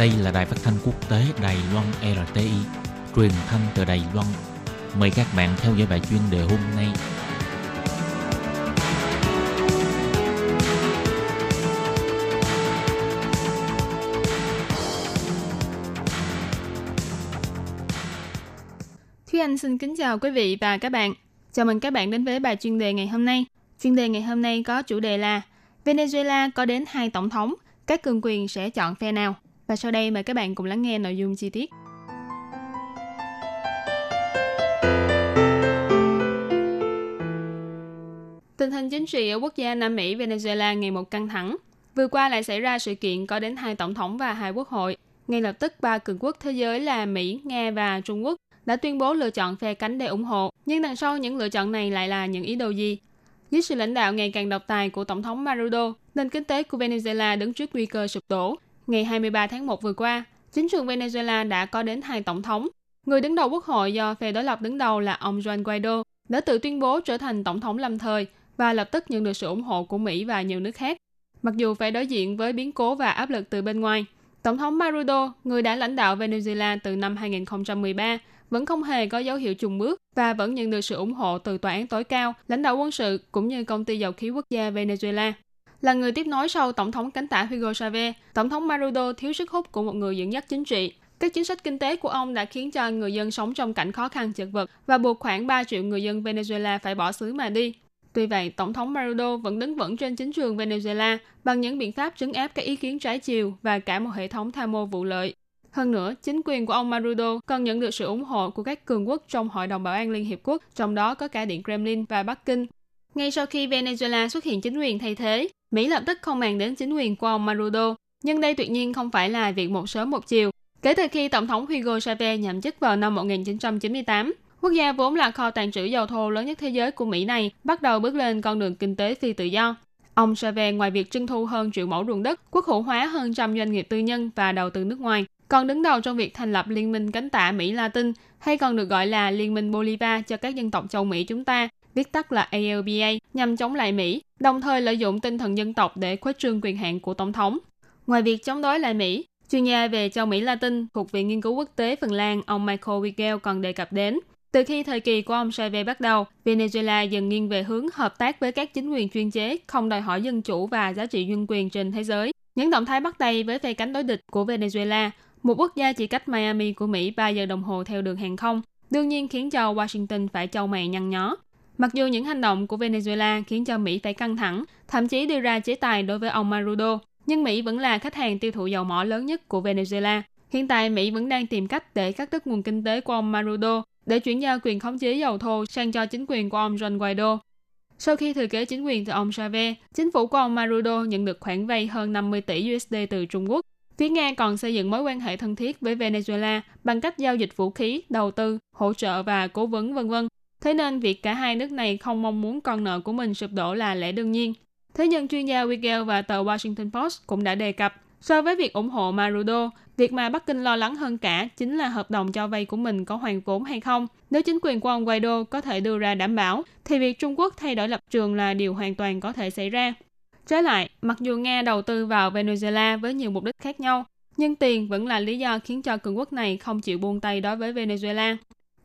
Đây là đài phát thanh quốc tế Đài Loan RTI, truyền thanh từ Đài Loan. Mời các bạn theo dõi bài chuyên đề hôm nay. Thúy Anh xin kính chào quý vị và các bạn. Chào mừng các bạn đến với bài chuyên đề ngày hôm nay. Chuyên đề ngày hôm nay có chủ đề là Venezuela có đến hai tổng thống, các cường quyền sẽ chọn phe nào? Và sau đây mời các bạn cùng lắng nghe nội dung chi tiết. Tình hình chính trị ở quốc gia Nam Mỹ Venezuela ngày một căng thẳng. Vừa qua lại xảy ra sự kiện có đến hai tổng thống và hai quốc hội. Ngay lập tức ba cường quốc thế giới là Mỹ, Nga và Trung Quốc đã tuyên bố lựa chọn phe cánh để ủng hộ. Nhưng đằng sau những lựa chọn này lại là những ý đồ gì? Dưới sự lãnh đạo ngày càng độc tài của Tổng thống Maduro, nền kinh tế của Venezuela đứng trước nguy cơ sụp đổ. Ngày 23 tháng 1 vừa qua, chính trường Venezuela đã có đến hai tổng thống. Người đứng đầu quốc hội do phe đối lập đứng đầu là ông Juan Guaido đã tự tuyên bố trở thành tổng thống lâm thời và lập tức nhận được sự ủng hộ của Mỹ và nhiều nước khác. Mặc dù phải đối diện với biến cố và áp lực từ bên ngoài, Tổng thống Maduro, người đã lãnh đạo Venezuela từ năm 2013, vẫn không hề có dấu hiệu trùng bước và vẫn nhận được sự ủng hộ từ tòa án tối cao, lãnh đạo quân sự cũng như công ty dầu khí quốc gia Venezuela. Là người tiếp nối sau Tổng thống cánh tả Hugo Chavez, Tổng thống Maduro thiếu sức hút của một người dẫn dắt chính trị. Các chính sách kinh tế của ông đã khiến cho người dân sống trong cảnh khó khăn chật vật và buộc khoảng 3 triệu người dân Venezuela phải bỏ xứ mà đi. Tuy vậy, Tổng thống Maduro vẫn đứng vững trên chính trường Venezuela bằng những biện pháp trấn áp các ý kiến trái chiều và cả một hệ thống tham mô vụ lợi. Hơn nữa, chính quyền của ông Maduro còn nhận được sự ủng hộ của các cường quốc trong Hội đồng Bảo an Liên Hiệp Quốc, trong đó có cả Điện Kremlin và Bắc Kinh. Ngay sau khi Venezuela xuất hiện chính quyền thay thế, Mỹ lập tức không màng đến chính quyền của ông Maduro. Nhưng đây tuyệt nhiên không phải là việc một sớm một chiều. Kể từ khi Tổng thống Hugo Chavez nhậm chức vào năm 1998, quốc gia vốn là kho tàng trữ dầu thô lớn nhất thế giới của Mỹ này bắt đầu bước lên con đường kinh tế phi tự do. Ông Chavez ngoài việc trưng thu hơn triệu mẫu ruộng đất, quốc hữu hóa hơn trăm doanh nghiệp tư nhân và đầu tư nước ngoài, còn đứng đầu trong việc thành lập Liên minh cánh tả Mỹ Latin, hay còn được gọi là Liên minh Bolivar cho các dân tộc châu Mỹ chúng ta, viết tắt là ALBA, nhằm chống lại Mỹ, đồng thời lợi dụng tinh thần dân tộc để khuếch trương quyền hạn của Tổng thống. Ngoài việc chống đối lại Mỹ, chuyên gia về châu Mỹ Latin thuộc Viện Nghiên cứu Quốc tế Phần Lan, ông Michael Wigel còn đề cập đến. Từ khi thời kỳ của ông Chavez bắt đầu, Venezuela dần nghiêng về hướng hợp tác với các chính quyền chuyên chế, không đòi hỏi dân chủ và giá trị nhân quyền trên thế giới. Những động thái bắt tay với phe cánh đối địch của Venezuela một quốc gia chỉ cách Miami của Mỹ 3 giờ đồng hồ theo đường hàng không, đương nhiên khiến cho Washington phải châu mày nhăn nhó. Mặc dù những hành động của Venezuela khiến cho Mỹ phải căng thẳng, thậm chí đưa ra chế tài đối với ông Maduro, nhưng Mỹ vẫn là khách hàng tiêu thụ dầu mỏ lớn nhất của Venezuela. Hiện tại Mỹ vẫn đang tìm cách để cắt đứt nguồn kinh tế của ông Maduro để chuyển giao quyền khống chế dầu thô sang cho chính quyền của ông Juan Guaido. Sau khi thừa kế chính quyền từ ông Chavez, chính phủ của ông Maduro nhận được khoản vay hơn 50 tỷ USD từ Trung Quốc Phía Nga còn xây dựng mối quan hệ thân thiết với Venezuela bằng cách giao dịch vũ khí, đầu tư, hỗ trợ và cố vấn vân vân. Thế nên việc cả hai nước này không mong muốn con nợ của mình sụp đổ là lẽ đương nhiên. Thế nhưng chuyên gia Wigel và tờ Washington Post cũng đã đề cập, so với việc ủng hộ Maduro, việc mà Bắc Kinh lo lắng hơn cả chính là hợp đồng cho vay của mình có hoàn vốn hay không. Nếu chính quyền của ông Guaido có thể đưa ra đảm bảo, thì việc Trung Quốc thay đổi lập trường là điều hoàn toàn có thể xảy ra. Trái lại, mặc dù Nga đầu tư vào Venezuela với nhiều mục đích khác nhau, nhưng tiền vẫn là lý do khiến cho cường quốc này không chịu buông tay đối với Venezuela.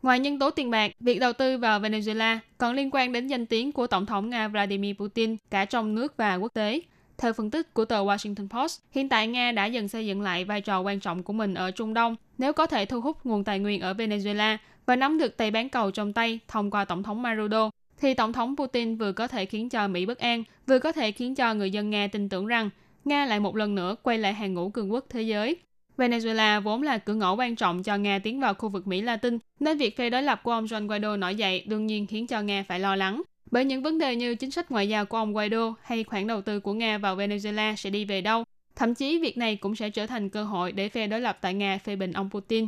Ngoài nhân tố tiền bạc, việc đầu tư vào Venezuela còn liên quan đến danh tiếng của Tổng thống Nga Vladimir Putin cả trong nước và quốc tế. Theo phân tích của tờ Washington Post, hiện tại Nga đã dần xây dựng lại vai trò quan trọng của mình ở Trung Đông nếu có thể thu hút nguồn tài nguyên ở Venezuela và nắm được tay bán cầu trong tay thông qua Tổng thống Maduro thì Tổng thống Putin vừa có thể khiến cho Mỹ bất an, vừa có thể khiến cho người dân Nga tin tưởng rằng Nga lại một lần nữa quay lại hàng ngũ cường quốc thế giới. Venezuela vốn là cửa ngõ quan trọng cho Nga tiến vào khu vực Mỹ Latin, nên việc phe đối lập của ông Juan Guaido nổi dậy đương nhiên khiến cho Nga phải lo lắng. Bởi những vấn đề như chính sách ngoại giao của ông Guaido hay khoản đầu tư của Nga vào Venezuela sẽ đi về đâu, thậm chí việc này cũng sẽ trở thành cơ hội để phe đối lập tại Nga phê bình ông Putin.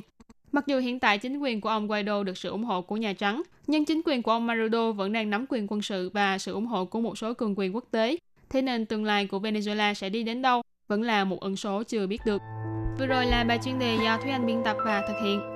Mặc dù hiện tại chính quyền của ông Guaido được sự ủng hộ của Nhà Trắng, nhưng chính quyền của ông Maduro vẫn đang nắm quyền quân sự và sự ủng hộ của một số cường quyền quốc tế. Thế nên tương lai của Venezuela sẽ đi đến đâu vẫn là một ẩn số chưa biết được. Vừa rồi là bài chuyên đề do Thúy Anh biên tập và thực hiện.